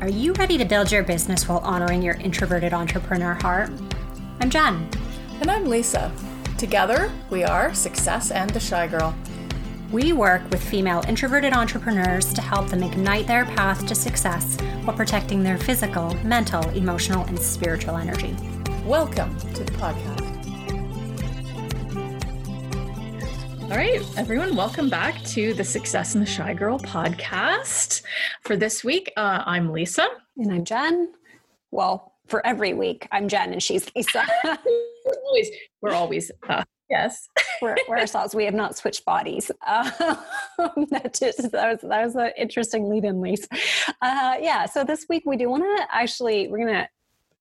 Are you ready to build your business while honoring your introverted entrepreneur heart? I'm Jen. And I'm Lisa. Together, we are Success and the Shy Girl. We work with female introverted entrepreneurs to help them ignite their path to success while protecting their physical, mental, emotional, and spiritual energy. Welcome to the podcast. All right, everyone, welcome back to the Success in the Shy Girl podcast. For this week, uh, I'm Lisa. And I'm Jen. Well, for every week, I'm Jen and she's Lisa. we're always, we're always uh, yes. we're, we're, ourselves. We have not switched bodies. Uh, that, just, that, was, that was an interesting lead in, Lisa. Uh, yeah, so this week we do want to actually, we're going to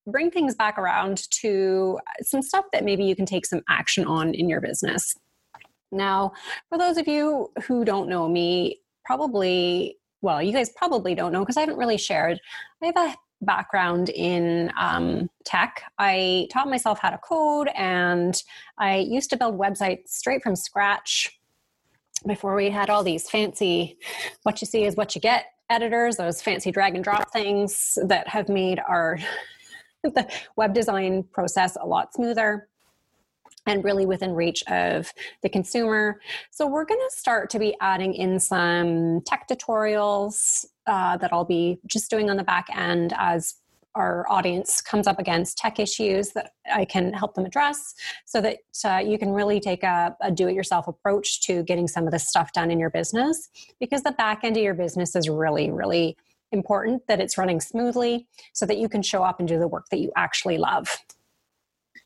bring things back around to some stuff that maybe you can take some action on in your business. Now, for those of you who don't know me, probably, well, you guys probably don't know because I haven't really shared. I have a background in um, tech. I taught myself how to code and I used to build websites straight from scratch before we had all these fancy, what you see is what you get editors, those fancy drag and drop things that have made our the web design process a lot smoother and really within reach of the consumer. So, we're going to start to be adding in some tech tutorials uh, that I'll be just doing on the back end as our audience comes up against tech issues that I can help them address so that uh, you can really take a, a do it yourself approach to getting some of this stuff done in your business because the back end of your business is really, really important that it's running smoothly so that you can show up and do the work that you actually love.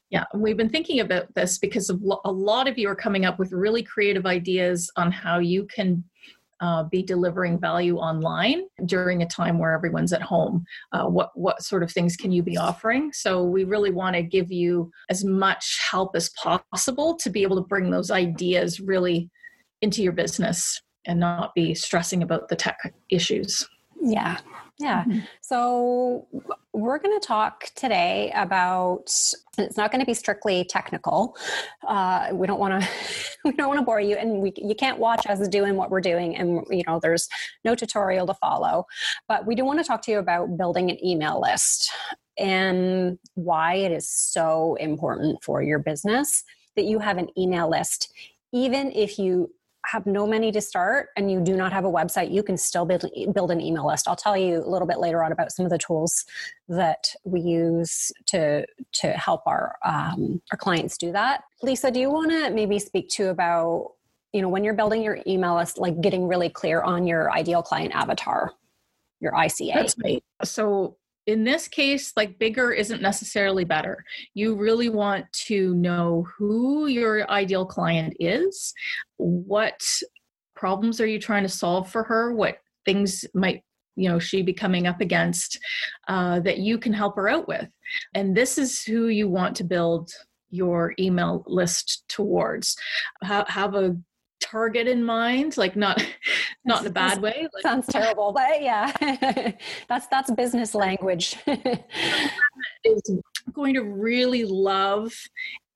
Yeah, we've been thinking about this because a lot of you are coming up with really creative ideas on how you can uh, be delivering value online during a time where everyone's at home. Uh, what what sort of things can you be offering? So we really want to give you as much help as possible to be able to bring those ideas really into your business and not be stressing about the tech issues. Yeah, yeah. Mm-hmm. So we're going to talk today about. It's not going to be strictly technical. Uh, we don't want to. We don't want to bore you, and we you can't watch us doing what we're doing, and you know there's no tutorial to follow. But we do want to talk to you about building an email list and why it is so important for your business that you have an email list even if you have no money to start and you do not have a website, you can still build, build an email list. I'll tell you a little bit later on about some of the tools that we use to to help our um, our clients do that. Lisa, do you want to maybe speak to about you know when you're building your email list, like getting really clear on your ideal client avatar, your ICA? That's right. So in this case, like bigger isn't necessarily better. You really want to know who your ideal client is, what problems are you trying to solve for her, what things might you know she be coming up against uh, that you can help her out with and this is who you want to build your email list towards have, have a target in mind like not not in a bad way like, sounds terrible but yeah. That's that's business language. Is going to really love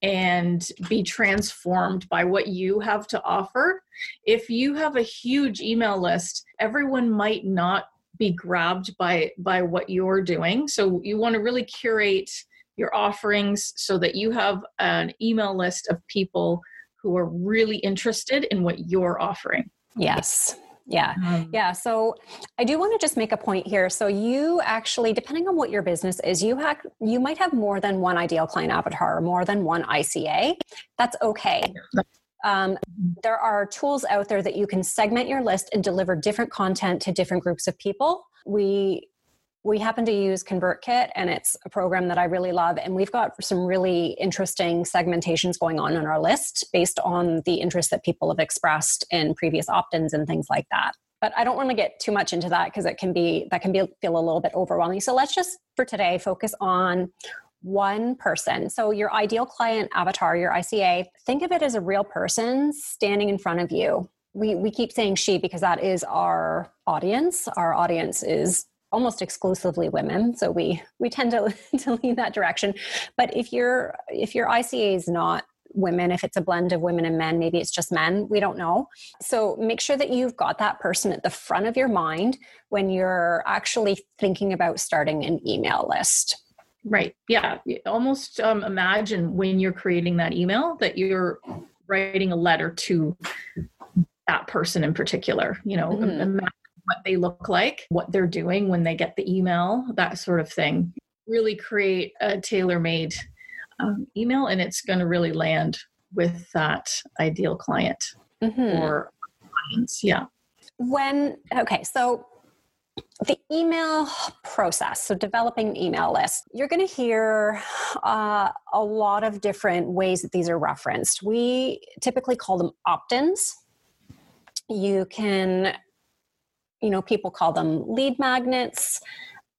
and be transformed by what you have to offer. If you have a huge email list everyone might not be grabbed by by what you're doing. So you want to really curate your offerings so that you have an email list of people who are really interested in what you're offering. Yes. Yeah. Um, yeah. So I do want to just make a point here. So you actually, depending on what your business is, you have you might have more than one ideal client avatar or more than one ICA. That's okay. Um, there are tools out there that you can segment your list and deliver different content to different groups of people. We we happen to use ConvertKit, and it's a program that I really love. And we've got some really interesting segmentations going on in our list based on the interest that people have expressed in previous opt-ins and things like that. But I don't want to get too much into that because it can be that can be feel a little bit overwhelming. So let's just for today focus on one person. So your ideal client avatar, your ICA, think of it as a real person standing in front of you. We we keep saying she because that is our audience. Our audience is almost exclusively women so we we tend to, to lean that direction but if your if your ica is not women. If it's a blend of women and men, maybe it's just men. We don't know. So make sure that you've got that person at the front of your mind when you're actually thinking about starting an email list. Right. Yeah. Almost um, imagine when you're creating that email that you're writing a letter to that person in particular. You know, mm-hmm. What they look like, what they're doing when they get the email, that sort of thing. Really create a tailor made um, email and it's going to really land with that ideal client mm-hmm. or audience. Yeah. When, okay, so the email process so developing email list you're going to hear uh, a lot of different ways that these are referenced we typically call them opt-ins you can you know people call them lead magnets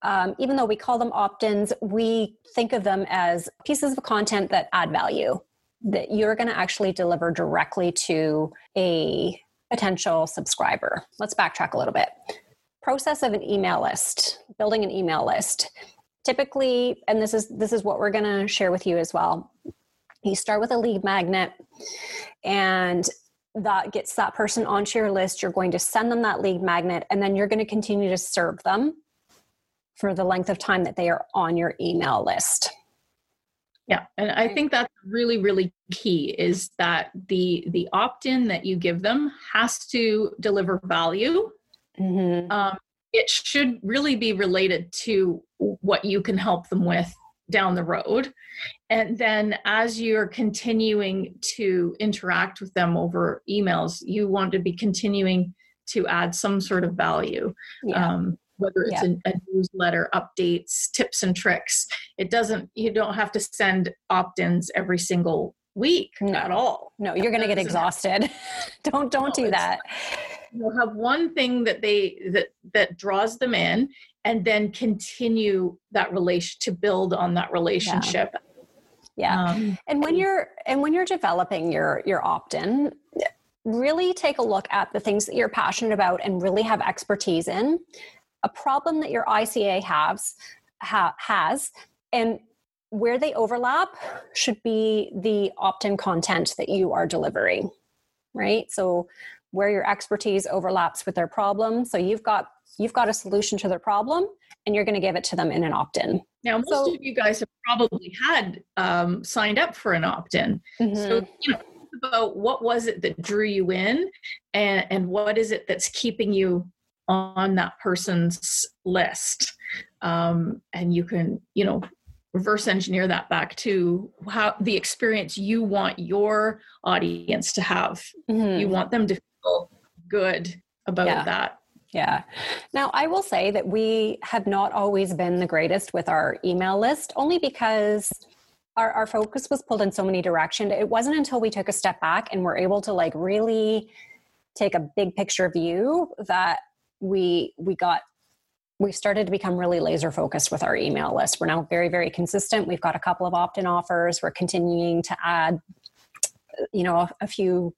um, even though we call them opt-ins we think of them as pieces of content that add value that you're going to actually deliver directly to a potential subscriber let's backtrack a little bit process of an email list, building an email list. Typically, and this is this is what we're going to share with you as well. You start with a lead magnet and that gets that person onto your list. You're going to send them that lead magnet and then you're going to continue to serve them for the length of time that they are on your email list. Yeah, and I think that's really really key is that the the opt-in that you give them has to deliver value Mm-hmm. Um, it should really be related to what you can help them with down the road. And then as you're continuing to interact with them over emails, you want to be continuing to add some sort of value. Yeah. Um, whether it's yeah. a, a, newsletter, updates, tips and tricks. It doesn't, you don't have to send opt ins every single week no. at all. No, you're going to get exhausted. don't, don't no, do that you'll have one thing that they that that draws them in and then continue that relation to build on that relationship. Yeah, yeah. Um, and when you're and when you're developing your your opt-in really take a look at the things that you're passionate about and really have expertise in a problem that your ica has ha, has and where they overlap should be the opt-in content that you are delivering right? So where your expertise overlaps with their problem. So you've got you've got a solution to their problem and you're going to give it to them in an opt-in. Now, most so, of you guys have probably had um, signed up for an opt-in. Mm-hmm. So, you know, about what was it that drew you in and, and what is it that's keeping you on that person's list. Um, and you can, you know, reverse engineer that back to how the experience you want your audience to have. Mm-hmm. You want them to feel good about yeah. that. Yeah. Now, I will say that we have not always been the greatest with our email list, only because our, our focus was pulled in so many directions. It wasn't until we took a step back and were able to like really take a big picture view that we we got we started to become really laser focused with our email list. We're now very, very consistent. We've got a couple of opt in offers. We're continuing to add, you know, a, a, few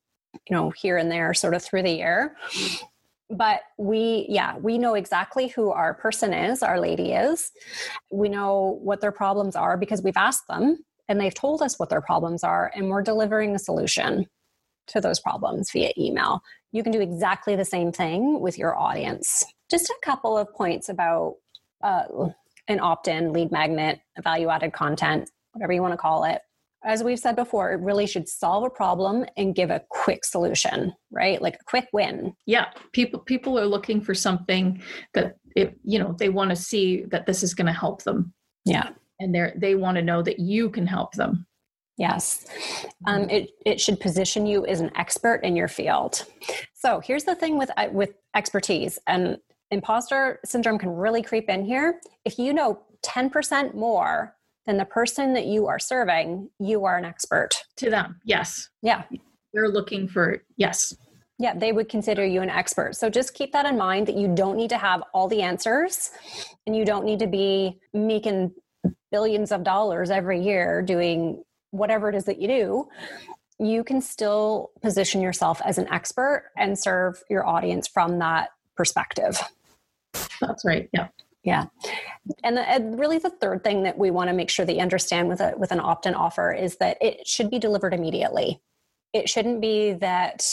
you know here and there sort of through the year. But we yeah we know exactly who our person is our lady is. We know what their problems are because we've asked them and they've told us what their problems are and we're delivering a solution to those problems via email. You can do exactly the same thing with your audience. Just a couple of points about uh, an opt-in lead magnet value added content whatever you want to call it as we've said before, it really should solve a problem and give a quick solution, right? Like a quick win. Yeah, people people are looking for something that it, you know they want to see that this is going to help them. Yeah, and they're they want to know that you can help them. Yes, um, it it should position you as an expert in your field. So here's the thing with uh, with expertise and imposter syndrome can really creep in here. If you know ten percent more then the person that you are serving, you are an expert. To them, yes. Yeah. They're looking for, yes. Yeah, they would consider you an expert. So just keep that in mind that you don't need to have all the answers and you don't need to be making billions of dollars every year doing whatever it is that you do. You can still position yourself as an expert and serve your audience from that perspective. That's right. Yeah. Yeah. And, the, and really the third thing that we want to make sure that you understand with a with an opt-in offer is that it should be delivered immediately. It shouldn't be that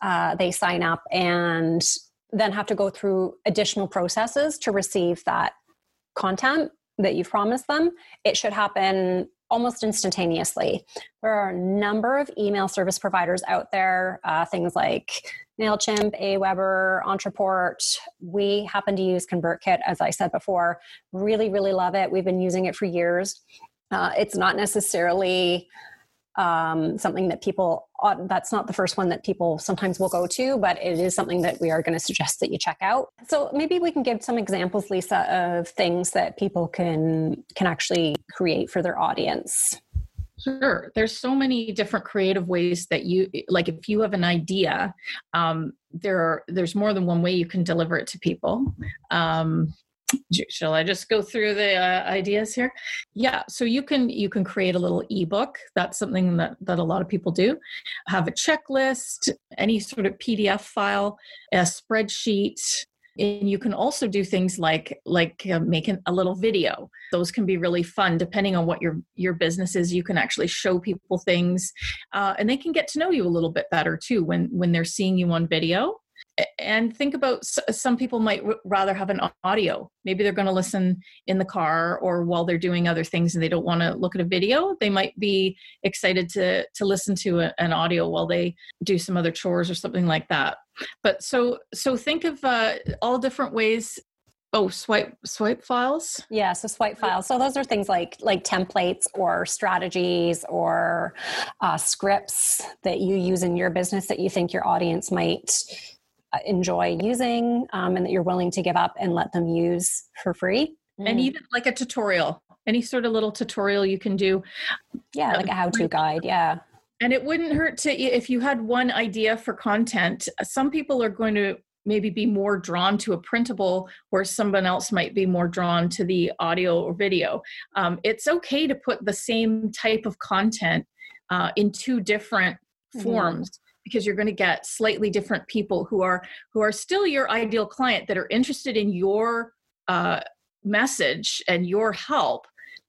uh, they sign up and then have to go through additional processes to receive that content that you've promised them. It should happen almost instantaneously. There are a number of email service providers out there, uh, things like MailChimp, Aweber, Ontraport. We happen to use ConvertKit, as I said before. Really, really love it. We've been using it for years. Uh, it's not necessarily um, something that people that's not the first one that people sometimes will go to but it is something that we are going to suggest that you check out so maybe we can give some examples lisa of things that people can can actually create for their audience Sure. There's so many different creative ways that you like if you have an idea, um, there are there's more than one way you can deliver it to people. Um, shall i just go through the uh, ideas here yeah so you can you can create a little ebook that's something that that a lot of people do have a checklist any sort of pdf file a spreadsheet and you can also do things like like uh, making a little video. Those can be really fun depending on what your your business is. You can actually show people things uh, and they can get to know you a little bit better too when when they're seeing you on video and think about some people might rather have an audio. Maybe they're going to listen in the car or while they're doing other things and they don't want to look at a video. They might be excited to to listen to a, an audio while they do some other chores or something like that. But so so think of uh, all different ways. Oh swipe swipe files? Yeah so swipe files. So those are things like like templates or strategies or uh, scripts that you use in your business that you think your audience might enjoy using um, and that you're willing to give up and let them use for free. And mm. even like a tutorial, any sort of little tutorial you can do. Yeah, like a how to guide. Yeah. And it wouldn't hurt to, if you had one idea for content, some people are going to maybe be more drawn to a printable where someone else might be more drawn to the audio or video. Um, it's okay to put the same type of content uh, in two different mm-hmm. forms because you're going to get slightly different people who are who are still your ideal client that are interested in your uh, message and your help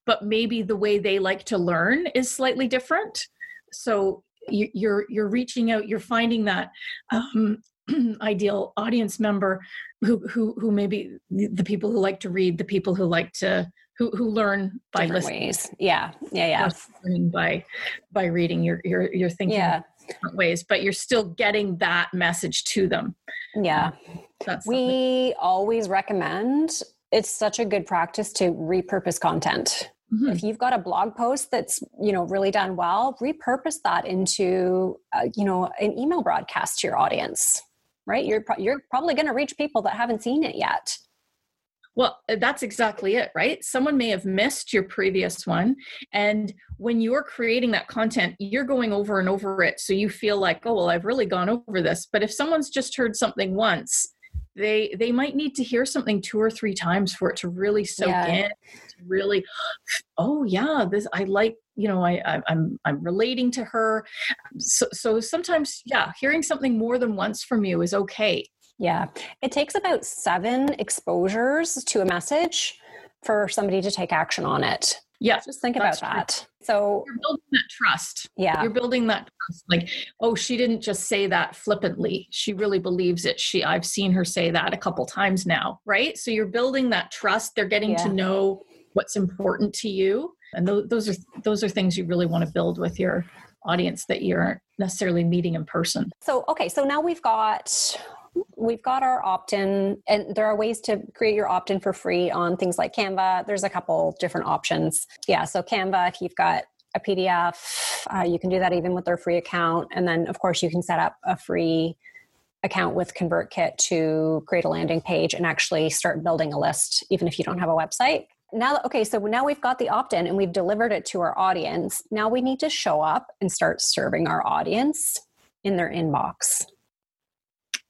but maybe the way they like to learn is slightly different. So you, you're you're reaching out you're finding that um, ideal audience member who who who maybe the people who like to read the people who like to who who learn by Different listening. ways. yeah. Yeah yeah. By by reading your your your thinking yeah different ways, but you're still getting that message to them. Yeah. That's we always recommend it's such a good practice to repurpose content. Mm-hmm. If you've got a blog post that's you know really done well, repurpose that into uh, you know an email broadcast to your audience. Right? You're pro- you're probably going to reach people that haven't seen it yet. Well, uh, that's exactly it, right? Someone may have missed your previous one. And when you're creating that content, you're going over and over it. So you feel like, oh, well, I've really gone over this. But if someone's just heard something once, they they might need to hear something two or three times for it to really soak yeah. in to really oh yeah this i like you know I, I I'm, I'm relating to her so, so sometimes yeah hearing something more than once from you is okay yeah, it takes about seven exposures to a message for somebody to take action on it. Yeah, just think about that. So you're building that trust. Yeah, you're building that trust. Like, oh, she didn't just say that flippantly. She really believes it. She, I've seen her say that a couple times now, right? So you're building that trust. They're getting yeah. to know what's important to you, and th- those are those are things you really want to build with your audience that you aren't necessarily meeting in person. So okay, so now we've got we've got our opt-in and there are ways to create your opt-in for free on things like canva. There's a couple different options. Yeah so canva if you've got a pdf uh, you can do that even with their free account. And then of course you can set up a free account with convertkit to create a landing page and actually start building a list even if you don't have a website. Now okay so now we've got the opt-in and we've delivered it to our audience. Now we need to show up and start serving our audience in their inbox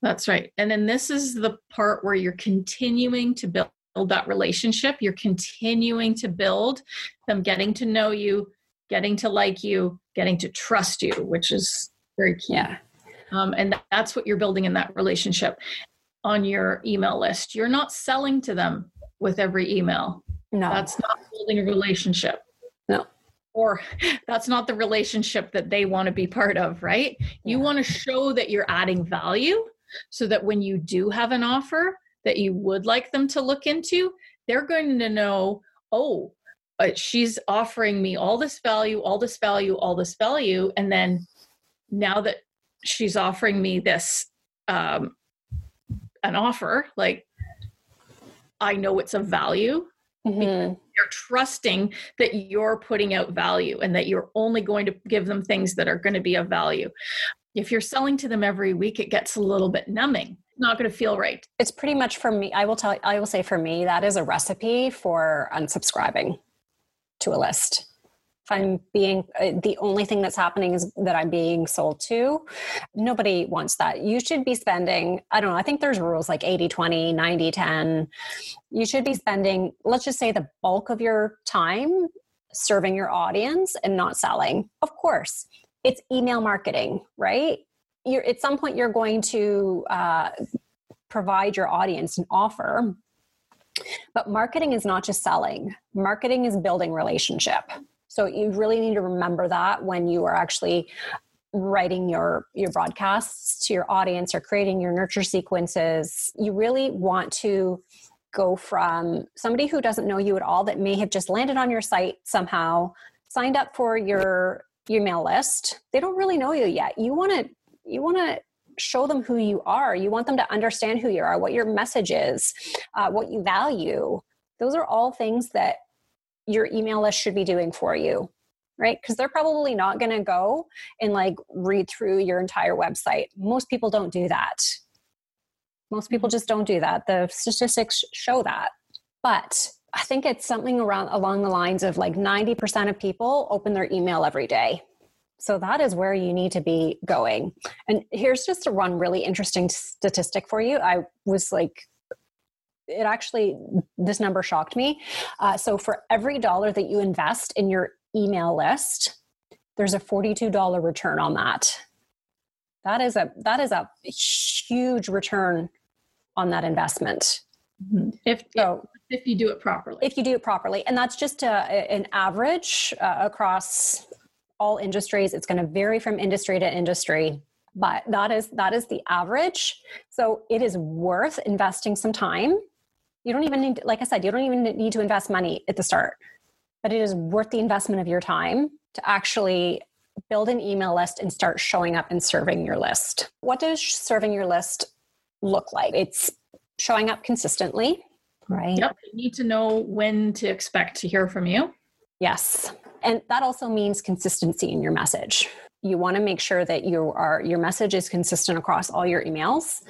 that's right. And then this is the part where you're continuing to build that relationship. You're continuing to build them getting to know you, getting to like you, getting to trust you, which is very key. Yeah. Um, and that's what you're building in that relationship on your email list. You're not selling to them with every email. No. That's not building a relationship. No. Or that's not the relationship that they want to be part of, right? You want to show that you're adding value so that when you do have an offer that you would like them to look into, they're going to know, oh, uh, she's offering me all this value, all this value, all this value. And then now that she's offering me this, um, an offer, like I know it's of value Mhm. you're trusting that you're putting out value and that you're only going to give them things that are going to be of value. If you're selling to them every week, it gets a little bit numbing. It's not going to feel right. It's pretty much for me. I will tell. I will say for me that is a recipe for unsubscribing to a list. If I'm being uh, the only thing that's happening is that I'm being sold to, nobody wants that. You should be spending, I don't know, I think there's rules like 80 20, 90 10. You should be spending, let's just say, the bulk of your time serving your audience and not selling. Of course, it's email marketing, right? You're, at some point, you're going to uh, provide your audience an offer. But marketing is not just selling, marketing is building relationship. So you really need to remember that when you are actually writing your your broadcasts to your audience or creating your nurture sequences you really want to go from somebody who doesn't know you at all that may have just landed on your site somehow signed up for your email list they don't really know you yet. You want to you want to show them who you are. You want them to understand who you are what your message is uh, what you value. Those are all things that your email list should be doing for you right? Because they're probably not going to go and like read through your entire website. Most people don't do that. Most people just don't do that. The statistics show that. But i think it's something around along the lines of like 90% of people open their email every day. So that is where you need to be going. And here's just a one really interesting statistic for you. I was like it actually this number shocked me. Uh, so for every dollar that you invest in your email list there's a $42 return on that. That is a that is a huge return on that investment If, so if you do it properly. if you do it properly. And that's just a, an average uh, across all industries. It's going to vary from industry to industry but that is that is the average. So it is worth investing some time. You don't even need like i said you don't even need to invest money at the start but it is worth the investment of your time to actually build an email list and start showing up and serving your list. What does serving your list look like? It's showing up consistently right Yep. You need to know when to expect to hear from you. Yes. And that also means consistency in your message. You want to make sure that you are your message is consistent across all your emails.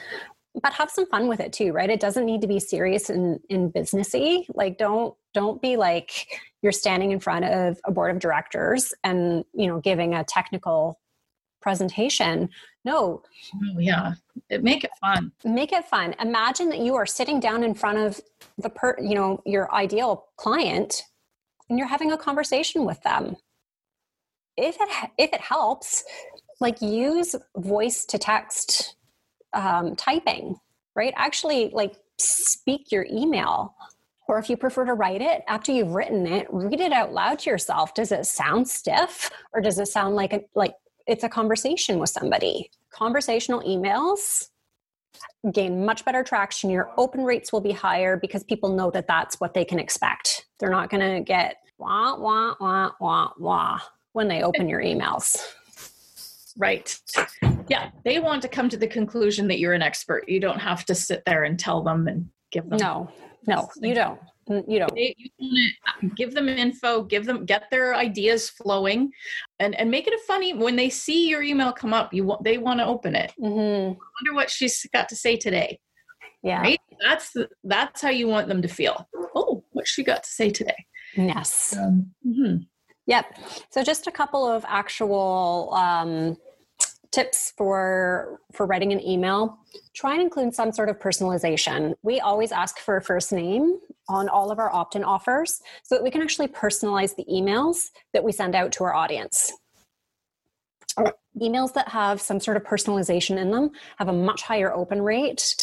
But have some fun with it too, right? It doesn't need to be serious and, and businessy. Like don't don't be like you're standing in front of a board of directors and you know giving a technical presentation. No, Oh, yeah. It, make it fun. make it fun. Imagine that you are sitting down in front of the per you know your ideal client and you're having a conversation with them. If it if it helps like use voice to text um, typing right? Actually like speak your email. Or if you prefer to write it after you've written it read it out loud to yourself. Does it sound stiff or does it sound like a like it's a conversation with somebody conversational emails gain much better traction your open rates will be higher because people know that that's what they can expect they're not going to get wah wah wah wah wah when they open your emails Right. Yeah. They want to come to the conclusion that you're an expert. You don't have to sit there and tell them and give them. no no you don't you don't They, you want to give them info, give them, get their ideas flowing, and and make it a funny. When they see your email come up, you want they want to open it. hmm Wonder what she's got to say today. yeah Right? That's the, that's how you want them to feel. Oh, what she got to say today. yes Um, mhm. Yep. So just a couple of actual um, tips for for writing an email. Try and include some sort of personalization. We always ask for a first name on all of our opt-in offers so that we can actually personalize the emails that we send out to our audience. Emails that have some sort of personalization in them have a much higher open rate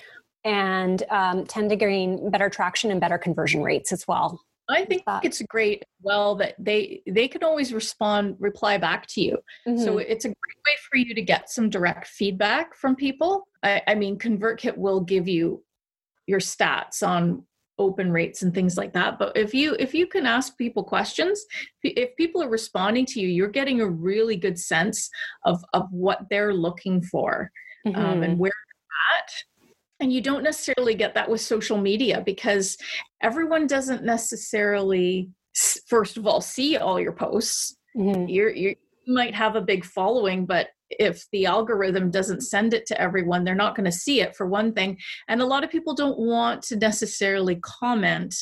and um, tend to gain better traction and better conversion rates as well. I think it's great. Well, that they they can always respond, reply back to you. Mm-hmm. So it's a great way for you to get some direct feedback from people. I, I mean, ConvertKit will give you your stats on open rates and things like that but if you if you can ask people questions if people are responding to you you're getting a really good sense of of what they're looking for mm-hmm. um, and mm-hmm. where they're at and you don't necessarily get that with social media because everyone doesn't necessarily first of all see all your posts mm-hmm. you're, you're, you might have a big following but if the algorithm doesn't send it to everyone they're not going to see it for one thing and a lot of people don't want to necessarily comment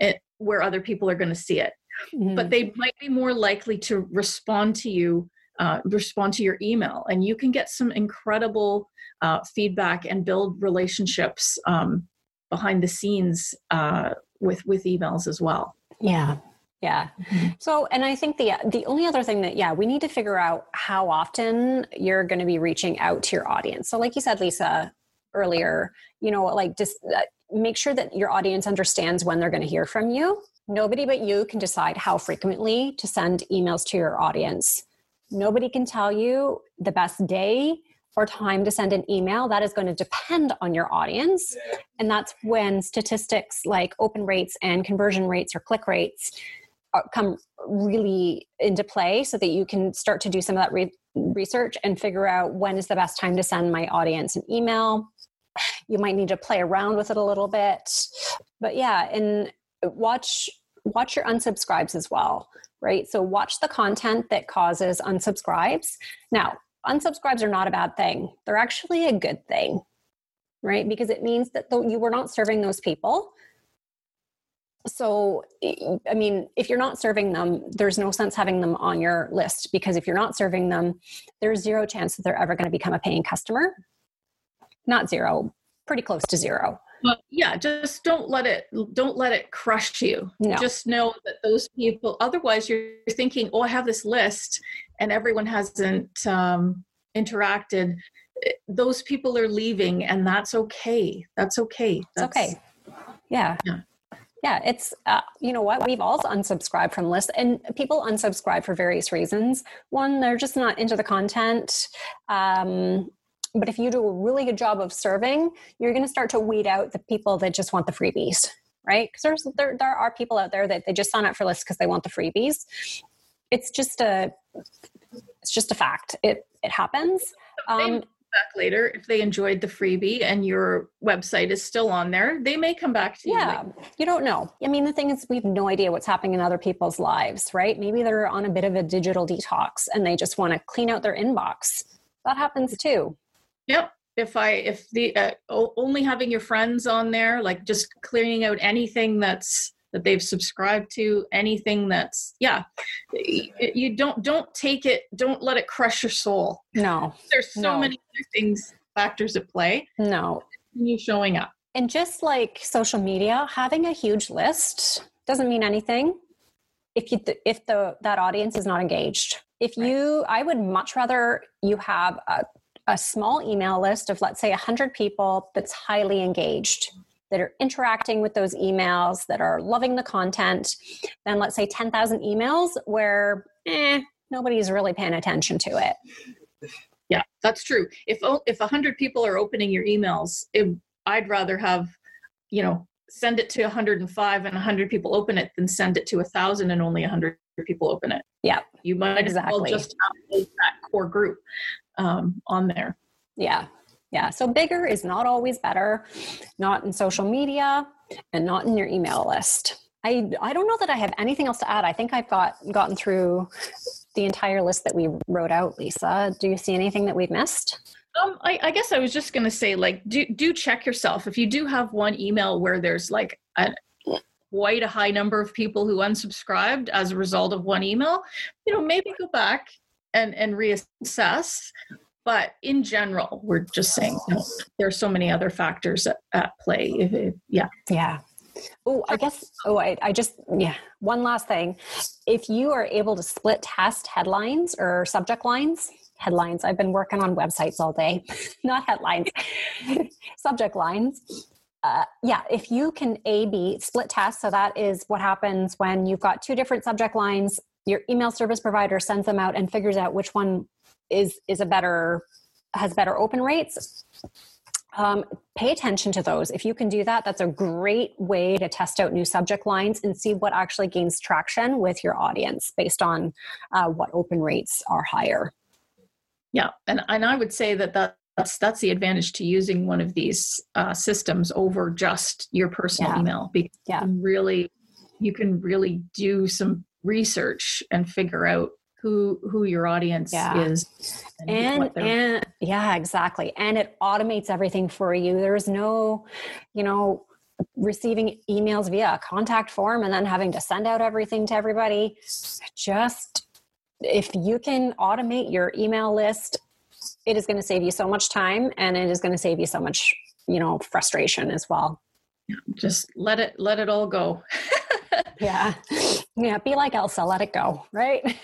it where other people are going to see it mm-hmm. but they might be more likely to respond to you uh, respond to your email and you can get some incredible uh, feedback and build relationships um, behind the scenes uh, with with emails as well. Yeah. Yeah. Mm-hmm. so and i think the the only other thing that yeah we need to figure out how often you're going to be reaching out to your audience. So like you said lisa earlier you know like just uh, make sure that your audience understands when they're going to hear from you. Nobody but you can decide how frequently to send emails to your audience. Nobody can tell you the best day or time to send an email, that is going to depend on your audience. And that's when statistics like open rates and conversion rates or click rates come really into play so that you can start to do some of that re- research and figure out when is the best time to send my audience an email. You might need to play around with it a little bit. But yeah, and watch watch your unsubscribes as well, right? So watch the content that causes unsubscribes. Now, unsubscribes are not a bad thing. They're actually a good thing, right? Because it means that you were not serving those people. So, I mean, if you're not serving them, there's no sense having them on your list because if you're not serving them, there's zero chance that they're ever going to become a paying customer. Not zero, pretty close to zero. Well, yeah, just don't let it don't let it crush you. No. Just know that those people. Otherwise, you're thinking, "Oh, I have this list, and everyone hasn't um, interacted." Eh, those people are leaving, and that's okay. That's okay. That's okay. Yeah. yeah. Yeah, it's uh, you know what we've all unsubscribed from lists, and people unsubscribe for various reasons. One, they're just not into the content. Um, but if you do a really good job of serving, you're going to start to weed out the people that just want the freebies, right? Because there's there there are people out there that they just sign up for lists because they want the freebies. It's just a it's just a fact. It it happens. Um, back later if they enjoyed the freebie and your website is still on there they may come back to you yeah you don't know i mean the thing is we have no idea what's happening in other people's lives right maybe they're on a bit of a digital detox and they just want to clean out their inbox that happens too Yep. If I if the uh, only having your friends on there, like just clearing out anything that's that they've subscribed to, anything that's yeah, you don't don't take it, don't let it crush your soul. No, there's so no. many other things factors at play. No, you showing up. And just like social media, having a huge list doesn't mean anything if you if the that audience is not engaged if you right. i would much rather you have a a small email list of, let's say, 100 people that's highly engaged, that are interacting with those emails, that are loving the content, then let's say 10,000 emails where eh, nobody's really paying attention to it. Yeah, that's true. If if 100 people are opening your emails, it, I'd rather have, you know, send it to 105 and 100 people open it than send it to 1,000 and only 100 people open it. Yeah, you might exactly. as well just have that core group um, on there. Yeah. Yeah. So bigger is not always better, not in social media and not in your email list. I, I don't know that I have anything else to add. I think I've got gotten through the entire list that we wrote out, Lisa. Do you see anything that we've missed? Um, I, I guess I was just going to say, like, do do check yourself. If you do have one email where there's like a, quite a high number of people who unsubscribed as a result of one email, you know, maybe go back and and reassess but in general we're just saying you know, there's so many other factors at, at play it, yeah. Yeah. Oh i guess oh I, I just yeah one last thing. If you are able to split test headlines or subject lines headlines i've been working on websites all day not headlines subject lines. Uh, yeah, if you can A B split test, so that is what happens when you've got two different subject lines. Your email service provider sends them out and figures out which one is is a better has better open rates. Um, pay attention to those. If you can do that, that's a great way to test out new subject lines and see what actually gains traction with your audience based on uh, what open rates are higher. Yeah, and and I would say that that that's that's the advantage to using one of these uh, systems over just your personal yeah. email because yeah. you really you can really do some research and figure out who who your audience yeah. is and and, and yeah exactly. And it automates everything for you. There's no you know receiving emails via a contact form and then having to send out everything to everybody. Just if you can automate your email list it is going to save you so much time and it is going to save you so much you know frustration as well. Just let it let it all go yeah yeah be like elsa let it go right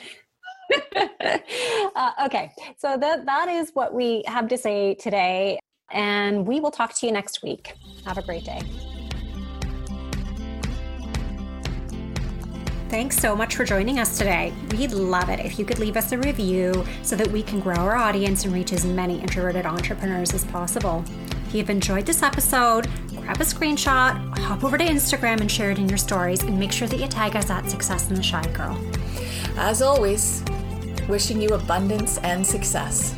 uh, okay so that that is what we have to say today and we will talk to you next week have a great day Thanks so much for joining us today. We'd love it if you could leave us a review so that we can grow our audience and reach as many introverted entrepreneurs as possible. If you've enjoyed this episode, grab a screenshot, hop over to Instagram and share it in your stories, and make sure that you tag us at Success in the Shy Girl. As always, wishing you abundance and success.